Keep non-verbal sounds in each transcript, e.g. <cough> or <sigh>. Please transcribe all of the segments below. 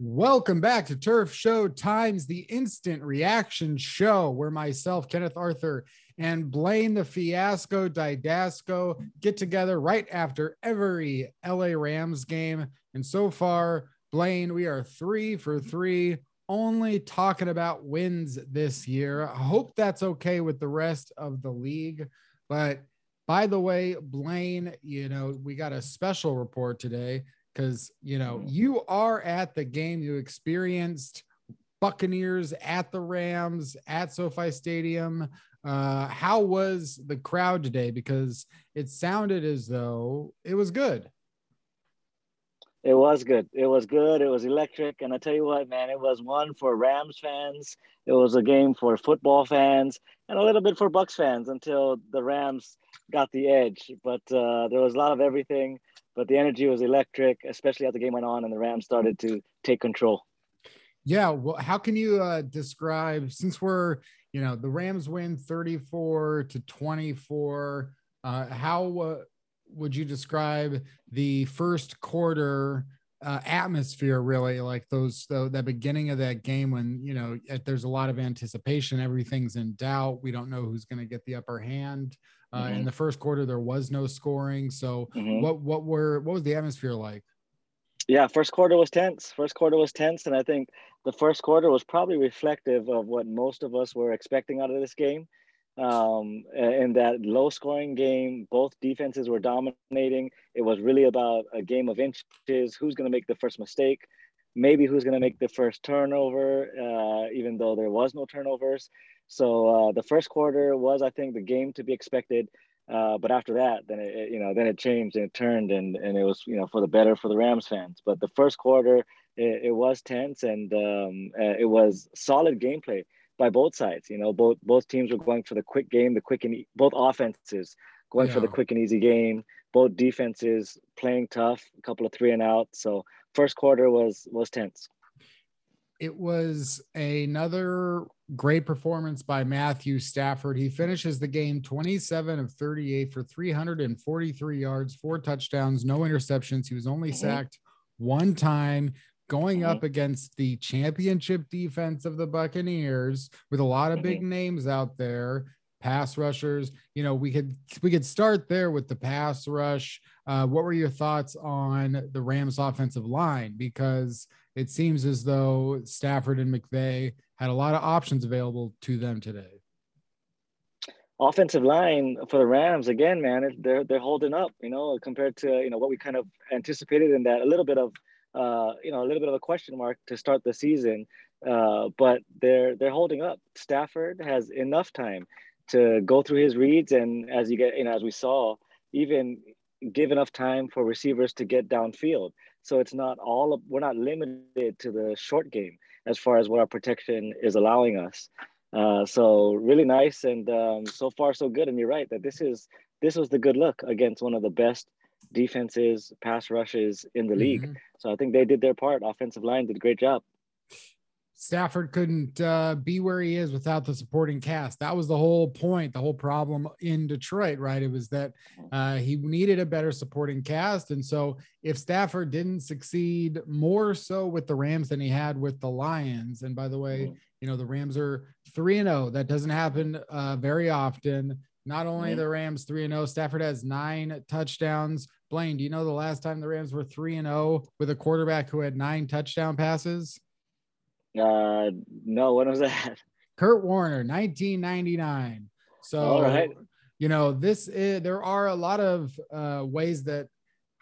Welcome back to Turf Show Times, the instant reaction show where myself, Kenneth Arthur, and Blane the Fiasco Dydasco get together right after every LA Rams game. And so far, Blane, we are three for three, only talking about wins this year. I hope that's okay with the rest of the league. But by the way, Blane, you know, we got a special report today because you know Mm-hmm. you are at the game you experienced buccaneers at the rams at sofi stadium uh how was the crowd today because it sounded as though it was good It was good. It was good. It was electric. And I tell you what, man, it was one for Rams fans. It was a game for football fans and a little bit for Bucs fans until the Rams got the edge. But uh, there was a lot of everything. But the energy was electric, especially as the game went on and the Rams started to take control. yeah well how can you uh describe since we're you know the rams win 34 to 24 uh how uh, would you describe the first quarter uh, atmosphere really like those the, the beginning of that game when you know there's a lot of anticipation everything's in doubt we don't know who's going to get the upper hand uh, in Mhm. the first quarter there was no scoring so Mhm. what what were what was the atmosphere like Yeah, first quarter was tense. First quarter was tense. And I think the first quarter was probably reflective of what most of us were expecting out of this game. Um, in that low scoring game, both defenses were dominating. It was really about a game of inches who's going to make the first mistake, maybe who's going to make the first turnover, uh, even though there was no turnovers. So uh, the first quarter was, I think, the game to be expected. Uh, but after that, then it, you know, then it changed and it turned, and and it was you know for the better for the Rams fans. But the first quarter, it, it was tense, and um, uh, it was solid gameplay by both sides. You know, both both teams were going for the quick game, the quick and e- both offenses going for the quick and easy game. Both defenses playing tough, a couple of three and out. So first quarter was was tense. it was another great performance by Matthew Stafford. He finishes the game 27 of 38 for 343 yards, four touchdowns, no interceptions. He was only Mhm. sacked one time going Mhm. up against the championship defense of the Buccaneers with a lot of big names out there. Pass rushers, you know, we could we could start there with the pass rush. Uh, what were your thoughts on the Rams offensive line? Because it seems as though Stafford and McVay had a lot of options available to them today. offensive line for the Rams again, man, they're they're holding up, you know, compared to you know what we kind of anticipated in that a little bit of uh, you know a little bit of a question mark to start the season, uh, but they're they're holding up. Stafford has enough time to go through his reads, and as you get you know as we saw, even give enough time for receivers to get downfield. So it's not all of, we're not limited to the short game as far as what our protection is allowing us. Uh, so really nice, and um, so far so good. And you're right that this is this was the good look against one of the best defenses, pass rushes in the league. Mhm. So I think they did their part. Offensive line did a great job. Stafford couldn't uh, be where he is without the supporting cast. That was the whole point, the whole problem in Detroit, right? It was that uh, he needed a better supporting cast. And so if Stafford didn't succeed more so with the Rams than he had with the Lions, and by the way, Mhm. you know, the Rams are 3 and 0. That doesn't happen uh, very often. Not only Mhm. the Rams 3 and 0, Stafford has nine touchdowns. Blane, do you know the last time the Rams were 3 and 0 with a quarterback who had nine touchdown passes? Uh, no, when was that? <laughs> Kurt Warner, 1999. So, All right. you know, this is, there are a lot of uh, ways that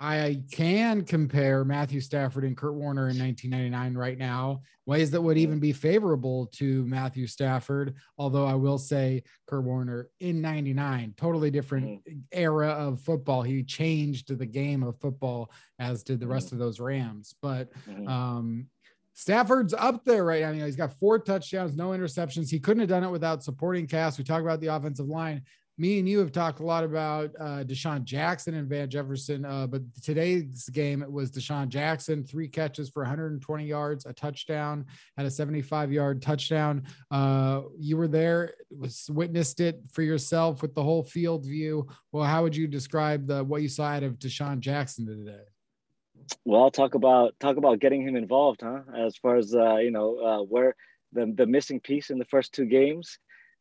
I can compare Matthew Stafford and Kurt Warner in 1999 right now, ways that would even be favorable to Matthew Stafford. Although I will say Kurt Warner in 99, totally different mm-hmm. era of football. He changed the game of football, as did the rest mm-hmm. of those Rams. But mm-hmm. um, Stafford's up there right now. He's got four touchdowns, no interceptions. He couldn't have done it without supporting cast. We talk about the offensive line me and you have talked a lot about uh, DeSean Jackson and Van Jefferson, uh, but today's game it was DeSean Jackson, three catches for 120 yards, a touchdown, had a 75 yard touchdown. Uh, you were there, was witnessed it for yourself with the whole field view. Well, how would you describe the what you saw out of DeSean Jackson today? Well, talk about talk about getting him involved, huh? As far as uh, you know, uh, where the the missing piece in the first two games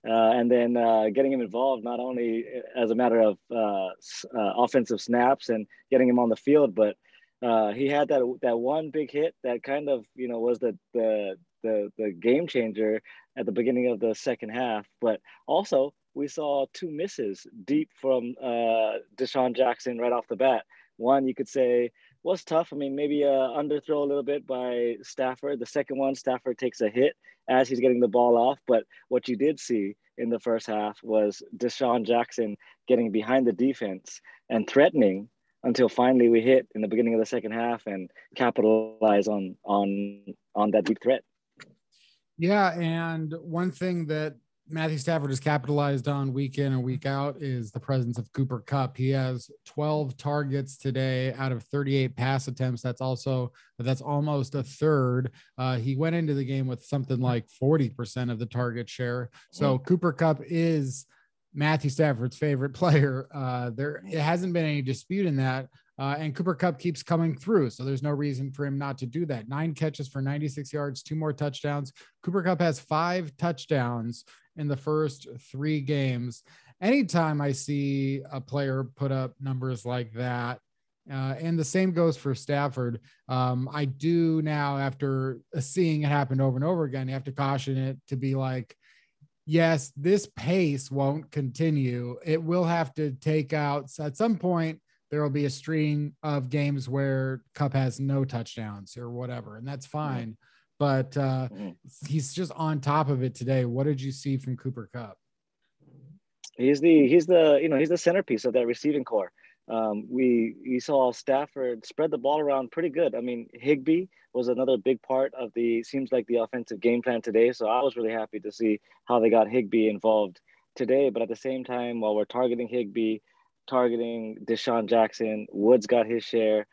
uh, and then uh, getting him involved not only as a matter of uh, uh offensive snaps and getting him on the field, but uh, he had that that one big hit that kind of you know was the the the, the game changer at the beginning of the second half. But also we saw two misses deep from uh, DeSean Jackson right off the bat. One you could say was tough. I mean, maybe a underthrow a little bit by Stafford. The second one, Stafford takes a hit as he's getting the ball off. But what you did see in the first half was DeSean Jackson getting behind the defense and threatening until finally we hit in the beginning of the second half and capitalize on on on that deep threat. Yeah, and one thing that Matthew Stafford has capitalized on week in and week out is the presence of Cooper Kupp. He has 12 targets today out of 38 pass attempts. That's also that's almost a third. Uh, he went into the game with something like 40% of the target share. So mm-hmm. Cooper Kupp is Matthew Stafford's favorite player. Uh, there it hasn't been any dispute in that. Uh, and Cooper Kupp keeps coming through. So there's no reason for him not to do that. Nine catches for 96 yards, two more touchdowns. Cooper Kupp has five touchdowns in the first three games. Anytime I see a player put up numbers like that, uh, and the same goes for Stafford. Um, I do now, after seeing it happen over and over again, you have to caution it to be like, yes, this pace won't continue. It will have to take out at some point there will be a string of games where Kupp has no touchdowns or whatever, and that's fine. But uh, mm-hmm. he's just on top of it today. What did you see from Cooper Kupp? He's the he's the you know he's the centerpiece of that receiving corps. Um, we we saw Stafford spread the ball around pretty good. I mean, Higbee was another big part of the seems like the offensive game plan today. So I was really happy to see how they got Higbee involved today. But at the same time, while we're targeting Higbee, targeting DeSean Jackson. Woods got his share.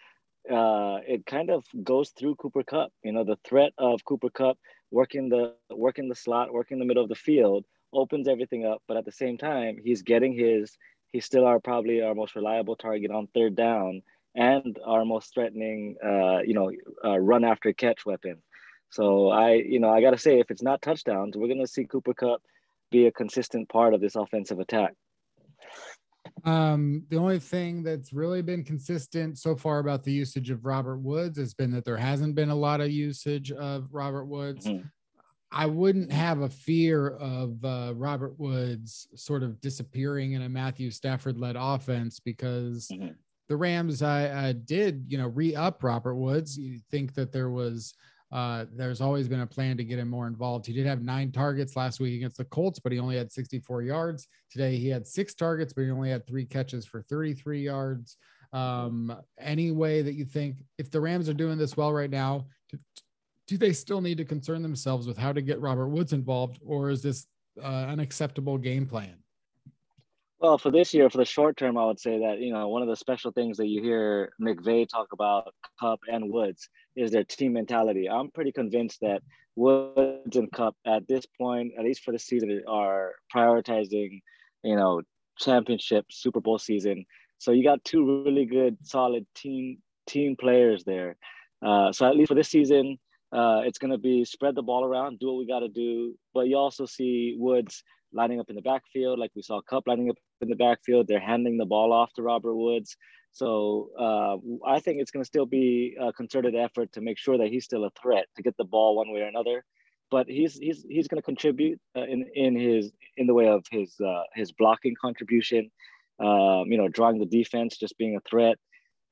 Uh, it kind of goes through Cooper Kupp. You know, the threat of Cooper Kupp working the working the slot, working the middle of the field opens everything up. But at the same time, he's getting his. He's still our probably our most reliable target on third down and our most threatening, uh, you know, uh, run after catch weapon. So I, you know, I got to say, if it's not touchdowns, we're going to see Cooper Kupp be a consistent part of this offensive attack. Um, the only thing that's really been consistent so far about the usage of Robert Woods has been that there hasn't been a lot of usage of Robert Woods. Mm-hmm. I wouldn't have a fear of uh, Robert Woods sort of disappearing in a Matthew Stafford led offense because mm-hmm. the Rams I, I did, you know, re up Robert Woods. You think that there was uh, there's always been a plan to get him more involved. He did have nine targets last week against the Colts, but he only had 64 yards. Today he had six targets, but he only had three catches for 33 yards. Um, any way that you think if the Rams are doing this well right now, do, do they still need to concern themselves with how to get Robert Woods involved, or is this uh, an acceptable game plan? Well, for this year, for the short term, I would say that you know one of the special things that you hear McVay talk about Kupp and Woods is their team mentality. I'm pretty convinced that Woods and Kupp at this point, at least for the season, are prioritizing you know championship Super Bowl season. So you got two really good, solid team team players there. Uh, so at least for this season, uh, it's going to be spread the ball around, do what we got to do. But you also see Woods lining up in the backfield, like we saw Kupp lining up in the backfield. They're handing the ball off to Robert Woods. So uh, I think it's going to still be a concerted effort to make sure that he's still a threat to get the ball one way or another. But he's he's he's going to contribute uh, in in his in the way of his uh, his blocking contribution. Um, you know, drawing the defense, just being a threat.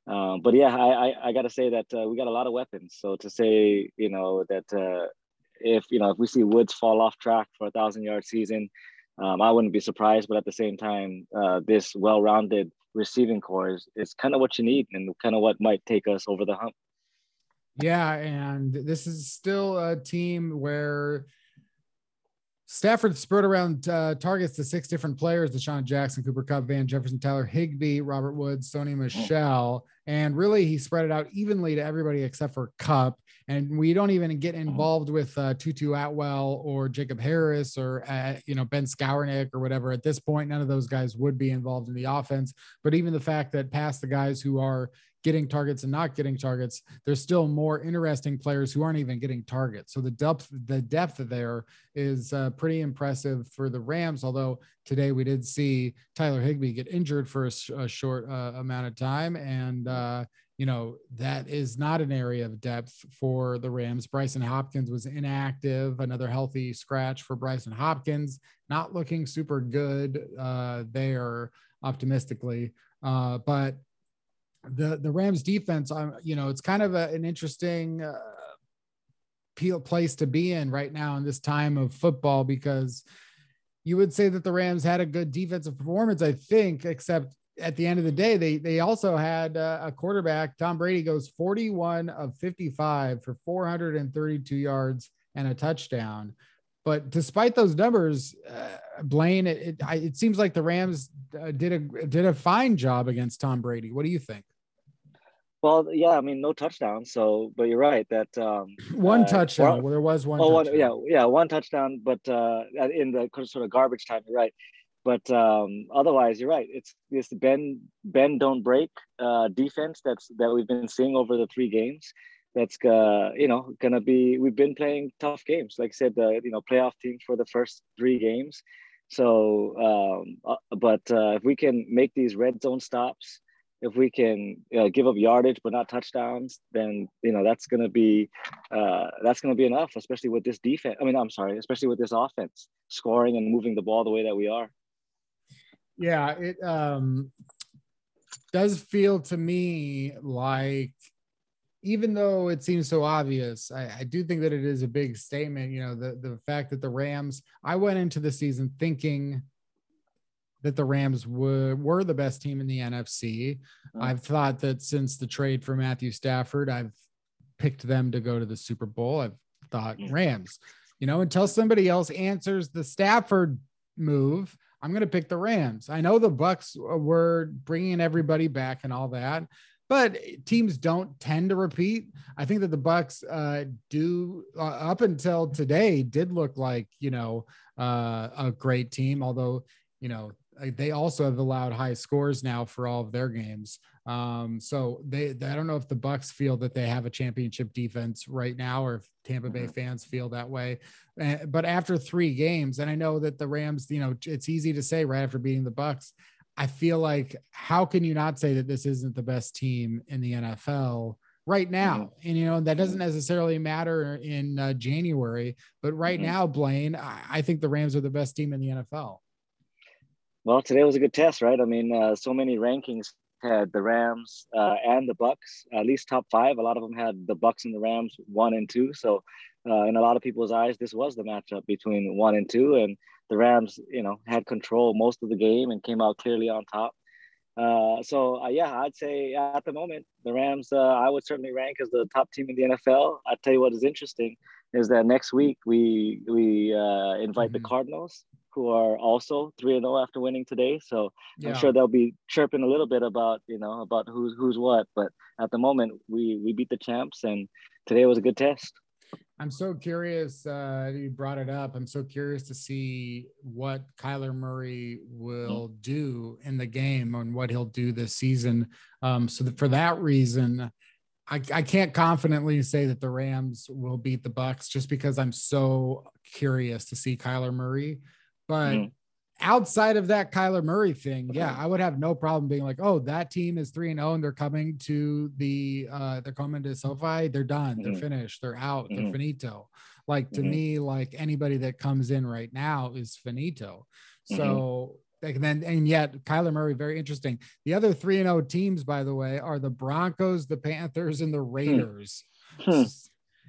Um, but yeah, I, I, I got to say that uh, we got a lot of weapons. So to say, you know, that uh, if you know if we see Woods fall off track for a thousand yard season, um, I wouldn't be surprised. But at the same time, uh, this well-rounded receiving corps is, is kind of what you need and kind of what might take us over the hump. Yeah, and this is still a team where Stafford spread around uh, targets to six different players: DeSean Jackson, Cooper Kupp, Van Jefferson, Tyler Higbee, Robert Woods, Sony Michel, and really he spread it out evenly to everybody except for Kupp. And we don't even get involved with uh, Tutu Atwell or Jacob Harris or uh, you know Ben Skowronek or whatever. At this point, none of those guys would be involved in the offense. But even the fact that past the guys who are getting targets and not getting targets, there's still more interesting players who aren't even getting targets. So the depth, the depth there is uh, pretty impressive for the Rams. Although today we did see Tyler Higbee get injured for a, a short uh, amount of time, and uh, you know that is not an area of depth for the Rams. Brycen Hopkins was inactive, another healthy scratch for Brycen Hopkins, not looking super good uh, there optimistically, uh, but the the Rams defense, I'm you know, it's kind of a, an interesting uh, place to be in right now in this time of football because you would say that the Rams had a good defensive performance, I think, except at the end of the day, they they also had uh, a quarterback. Tom Brady goes 41 of 55 for 432 yards and a touchdown. But despite those numbers, uh, Blane, it, it, it, seems like the Rams uh, did a did a fine job against Tom Brady. What do you think? Well, yeah, I mean, no touchdowns. So, but you're right that um, one uh, touchdown. Well, there was one. Oh, one, yeah, yeah, one touchdown, but uh, in the sort of garbage time, you're right. But um, otherwise, you're right. It's this bend, bend, don't break uh, defense that's that we've been seeing over the three games. That's uh, you know gonna be. We've been playing tough games, like I said, the you know playoff teams for the first three games. So, um, uh, but uh, if we can make these red zone stops, if we can give up yardage but not touchdowns, then you know that's going to be uh, that's going to be enough, especially with this defense. I mean, I'm sorry, especially with this offense scoring and moving the ball the way that we are. Yeah, it um, does feel to me like even though it seems so obvious, I, I, do think that it is a big statement. You know, the the fact that the Rams. I went into the season thinking that the Rams were, were the best team in the NFC. Oh. I've thought that since the trade for Matthew Stafford, I've picked them to go to the Super Bowl. I've thought Rams, you know, until somebody else answers the Stafford move, I'm going to pick the Rams. I know the Bucs were bringing everybody back and all that, but teams don't tend to repeat. I think that the Bucs uh, do uh, up until today did look like you know uh, a great team, although you know they also have allowed high scores now for all of their games. Um, so they, I don't know if the Bucs feel that they have a championship defense right now, or if Tampa Bay mm-hmm. fans feel that way. Uh, but after three games, and I know that the Rams, you know, it's easy to say right after beating the Bucs. I feel like how can you not say that this isn't the best team in the NFL? right now. Mm-hmm. And, you know, that doesn't necessarily matter in uh, January, but right mm-hmm. now, Blane, I, I, think the Rams are the best team in the NFL. Well, today was a good test, right? I mean, uh, so many rankings had the Rams uh, and the Bucs, at least top five. A lot of them had the Bucs and the Rams one and two. So, uh, in a lot of people's eyes, this was the matchup between one and two, and the Rams, you know, had control most of the game and came out clearly on top. Uh, so uh, yeah, I'd say at the moment the Rams uh, I would certainly rank as the top team in the NFL. I tell you what is interesting is that next week we we uh, invite mm-hmm. the Cardinals who are also three and zero oh after winning today. So yeah. I'm sure they'll be chirping a little bit about you know about who's who's what. But at the moment, we we beat the champs, and today was a good test. I'm so curious. Uh, you brought it up. I'm so curious to see what Kyler Murray will do in the game and what he'll do this season. Um, so that for that reason, I, I can't confidently say that the Rams will beat the Bucs just because I'm so curious to see Kyler Murray. But mm. outside of that Kyler Murray thing, yeah, I would have no problem being like, oh, that team is three and zero, oh and they're coming to the uh, they're coming to SoFi. They're done. They're mm. finished. They're out. They're mm-hmm. finito. Like to mm-hmm. me, like anybody that comes in right now is finito. So and then and yet Kyler Murray, very interesting. The other three and zero oh teams, by the way, are the Broncos, the Panthers, and the hmm. Raiders. Hmm.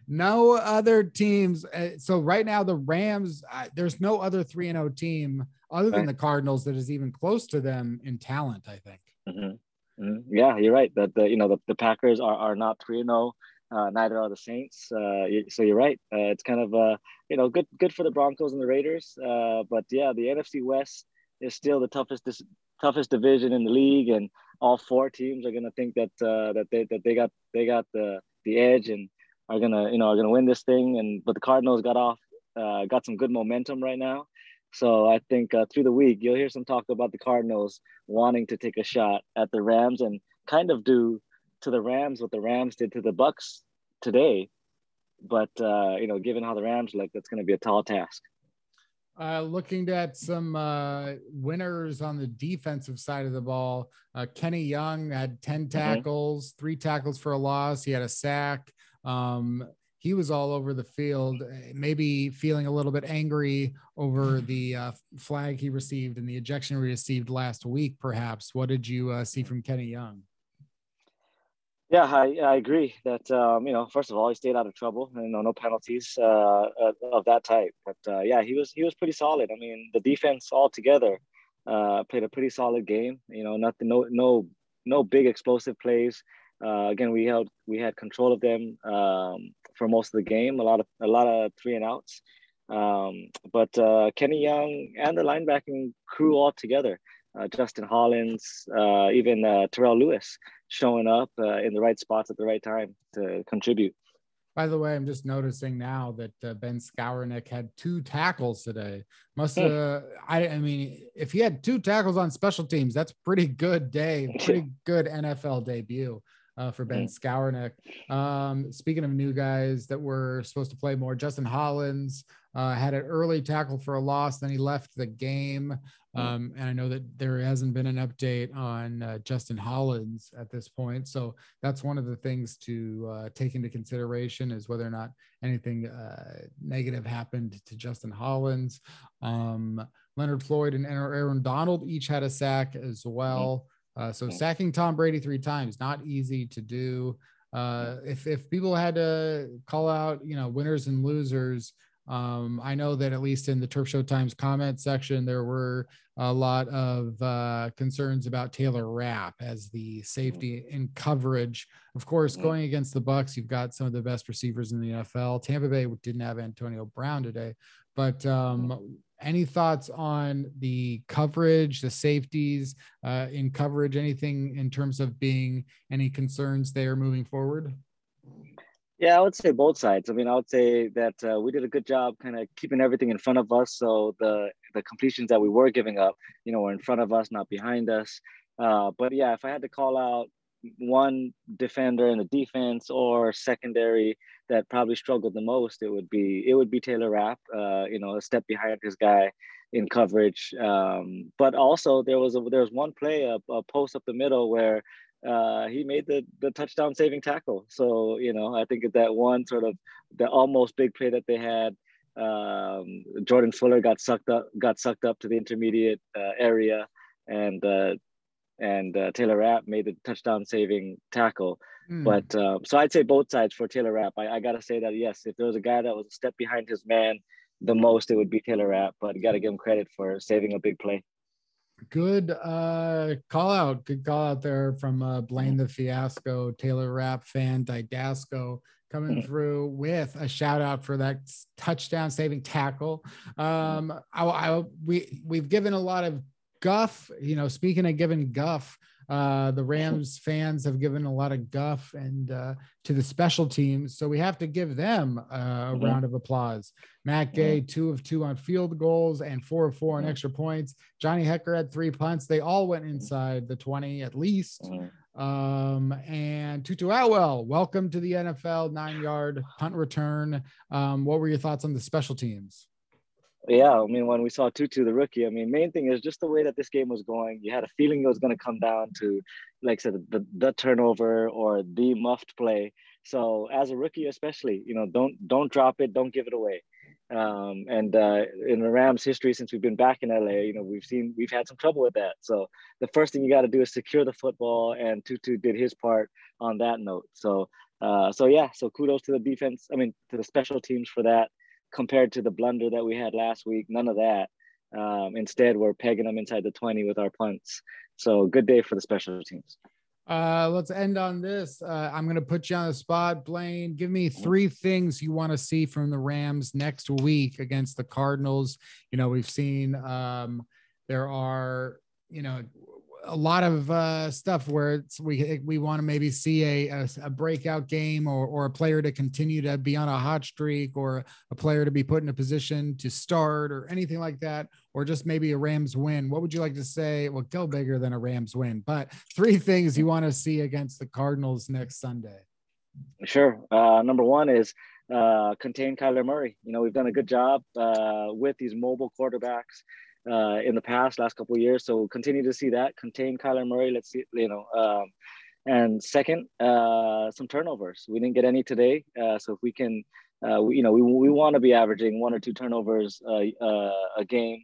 No other teams. Uh, so right now, the Rams. Uh, there's no other three and zero oh team other than the Cardinals that is even close to them in talent. I think. Mm-hmm. Mm-hmm. Yeah, you're right. That the you know the, the Packers are, are not three and zero. Uh, neither are the Saints. Uh, so you're right. Uh, it's kind of uh, you know good good for the Broncos and the Raiders. Uh, but yeah, the NFC West is still the toughest this, toughest division in the league, and all four teams are gonna think that uh, that they that they got they got the the edge and are gonna you know are gonna win this thing. And but the Cardinals got off uh, got some good momentum right now. So I think uh, through the week you'll hear some talk about the Cardinals wanting to take a shot at the Rams and kind of do to the Rams what the Rams did to the Bucs today. But uh, you know, given how the Rams look, that's going to be a tall task. Uh, looking at some uh, winners on the defensive side of the ball, uh, Kenny Young had 10 mm-hmm. tackles, mm-hmm. three tackles for a loss. He had a sack. Um, he was all over the field, maybe feeling a little bit angry over the uh, flag he received and the ejection he received last week, perhaps. What did you uh, see from Kenny Young? Yeah, I, I agree that um, you know first of all he stayed out of trouble and you know, no penalties uh, of that type. But uh, yeah, he was he was pretty solid. I mean, the defense altogether uh, played a pretty solid game. You know, nothing, no no no big explosive plays. Uh, again, we held we had control of them um, for most of the game. A lot of a lot of three and outs. Um, but uh, Kenny Young and the linebacking crew all together, uh, Justin Hollins, even Terrell Lewis showing up uh, in the right spots at the right time to contribute. By the way, I'm just noticing now that uh, Ben Skowronek had two tackles today. Must hmm. I, I mean, if he had two tackles on special teams, that's pretty good day, <laughs> pretty good NFL debut uh, for Ben mm. Skowronek. Um, speaking of new guys that were supposed to play more, Justin Hollins uh, had an early tackle for a loss, then he left the game. Mm. Um, and I know that there hasn't been an update on uh, Justin Hollins at this point. So that's one of the things to uh, take into consideration is whether or not anything uh, negative happened to Justin Hollins. Um, Leonard Floyd and Aaron Donald each had a sack as well. Uh, so sacking Tom Brady three times, not easy to do. Uh, if, if people had to call out, you know, winners and losers, um, I know that at least in the Turf Show Times comment section, there were a lot of uh, concerns about Taylor Rapp as the safety in coverage. Of course, going against the Bucs, you've got some of the best receivers in the NFL. Tampa Bay didn't have Antonio Brown today, but um, any thoughts on the coverage, the safeties uh, in coverage? Anything in terms of being any concerns there moving forward? Yeah, I would say both sides. I mean, I would say that uh, we did a good job kind of keeping everything in front of us. So the the completions that we were giving up, you know, were in front of us, not behind us. Uh, but yeah, if I had to call out one defender in the defense or secondary that probably struggled the most, it would be it would be Taylor Rapp. Uh, you know, a step behind his guy in coverage. Um, but also there was a, there was one play, a, a post up the middle where uh, he made the the touchdown saving tackle. So you know, I think that one sort of the almost big play that they had. Um, Jordan Fuller got sucked up got sucked up to the intermediate uh, area, and uh, and uh, Taylor Rapp made the touchdown saving tackle. Mm. But uh, so I'd say both sides for Taylor Rapp. I, I got to say that yes, if there was a guy that was a step behind his man, the most it would be Taylor Rapp. But you got to give him credit for saving a big play. Good uh, call out. Good call out there from uh, Blane the Fiasco, Taylor Rapp fan, Dydasco coming through with a shout out for that touchdown saving tackle. Um, I, I, we we've given a lot of guff. You know, speaking of giving guff, uh, the Rams fans have given a lot of guff and uh, to the special teams, so we have to give them uh, a mm-hmm. round of applause. Matt Gay, mm-hmm. two of two on field goals and four of four on mm-hmm. extra points. Johnny Hekker had three punts. They all went inside the 20 at least. Um, and Tutu Atwell, welcome to the NFL nine yard punt return. Um, what were your thoughts on the special teams? Yeah, I mean, when we saw Tutu, the rookie, I mean, main thing is just the way that this game was going. You had a feeling it was going to come down to, like I said, the, the turnover or the muffed play. So as a rookie, especially, you know, don't don't drop it, don't give it away. Um, and uh, in the Rams' history, since we've been back in LA, you know, we've seen we've had some trouble with that. So the first thing you got to do is secure the football, and Tutu did his part on that note. So, uh, so yeah, so kudos to the defense. I mean, to the special teams for that. Compared to the blunder that we had last week, none of that. Um, instead, we're pegging them inside the 20 with our punts. So good day for the special teams. Uh, let's end on this. Uh, I'm going to put you on the spot, Blane. Give me three things you want to see from the Rams next week against the Cardinals. You know, we've seen um, there are, you know, a lot of uh, stuff where we we want to maybe see a, a, a, breakout game or, or a player to continue to be on a hot streak or a player to be put in a position to start or anything like that or just maybe a Rams win. What would you like to say? Well, go bigger than a Rams win, but three things you want to see against the Cardinals next Sunday. Sure. Uh, number one is uh, contain Kyler Murray. You know, we've done a good job uh, with these mobile quarterbacks uh, in the past last couple years. So continue to see that contain Kyler Murray. Let's see, you know. Um, and second, uh, some turnovers. We didn't get any today, uh, so if we can, uh, we, you know, we, we want to be averaging one or two turnovers uh, uh, a game,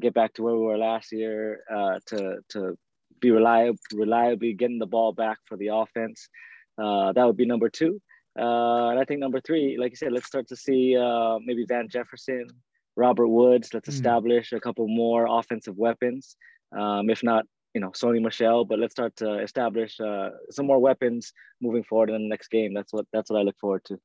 get back to where we were last year to to be reliable, reliably getting the ball back for the offense. that would be number two. and I think number three, like you said, let's start to see maybe Van Jefferson, Robert Woods. Let's hmm. establish a couple more offensive weapons. Um, if not, you know, Sony Michel, but let's start to establish uh, some more weapons moving forward in the next game. That's what that's what I look forward to.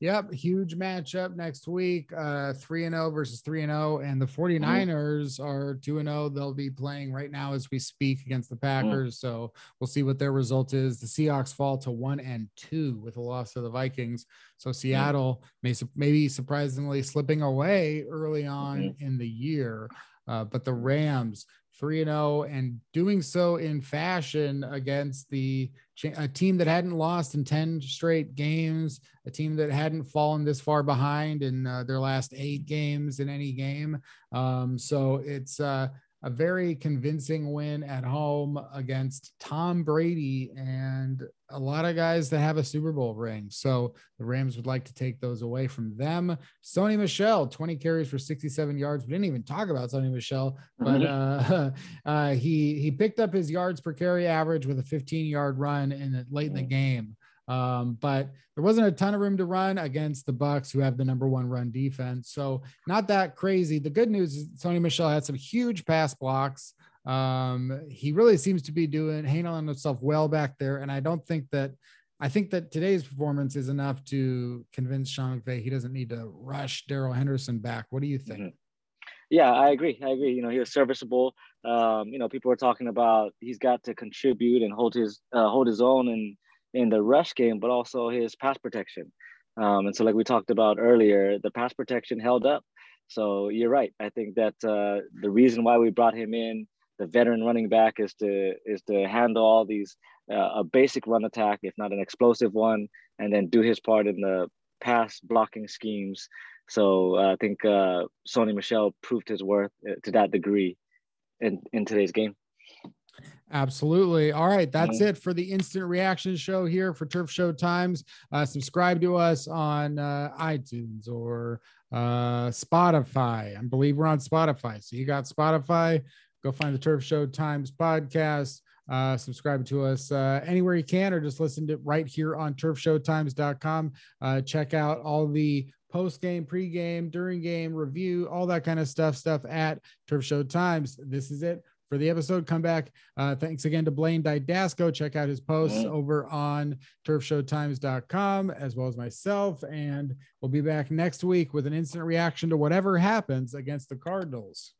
Yep, huge matchup next week. Uh 3 and 0 versus 3 and 0 and the 49ers mm-hmm. are 2 and 0. They'll be playing right now as we speak against the mm-hmm. Packers. Mm-hmm. So, we'll see what their result is. The Seahawks fall to 1 and 2 with a loss to the Vikings. So, mm-hmm. Seattle may maybe surprisingly slipping away early on mm-hmm. in the year. Uh, but the Rams 3 and 0 and doing so in fashion against the a team that hadn't lost in 10 straight games, a team that hadn't fallen this far behind in uh, their last 8 games in any game. Um, so it's uh, a very convincing win at home against Tom Brady and a lot of guys that have a Super Bowl ring. So the Rams would like to take those away from them. Sony Michel, 20 carries for 67 yards. We didn't even talk about Sony Michel, but uh, <laughs> uh, he he picked up his yards per carry average with a 15 yard run in the, late in the game. Um, but there wasn't a ton of room to run against the Bucs, who have the number one run defense. So not that crazy. The good news is Sony Michel had some huge pass blocks. Um, he really seems to be doing handling himself well back there, and I don't think that. I think that today's performance is enough to convince Sean McVay he doesn't need to rush Darrell Henderson back. What do you think? Mm-hmm. Yeah, I agree. I agree. You know, he was serviceable. Um, you know, people were talking about he's got to contribute and hold his uh, hold his own and in the rush game, but also his pass protection. Um, and so, like we talked about earlier, the pass protection held up. So you're right. I think that uh, the reason why we brought him in, the veteran running back, is to is to handle all these uh, a basic run attack, if not an explosive one, and then do his part in the pass blocking schemes. So uh, I think uh, Sony Michel proved his worth uh, to that degree in in today's game. Absolutely. All right. That's mm-hmm. it for the instant reaction show here for Turf Show Times. Uh, subscribe to us on uh, iTunes or uh, Spotify. I believe we're on Spotify. So you got Spotify. Go find the Turf Show Times podcast. Uh, subscribe to us uh, anywhere you can, or just listen to it right here on turfshowtimes.com. Uh, check out all the post game, pre game, during game review, all that kind of stuff, stuff at Turf Show Times. This is it for the episode. Come back. Uh, thanks again to Blane Dydasco. Check out his posts mm-hmm. over on turfshowtimes.com as well as myself. And we'll be back next week with an instant reaction to whatever happens against the Cardinals.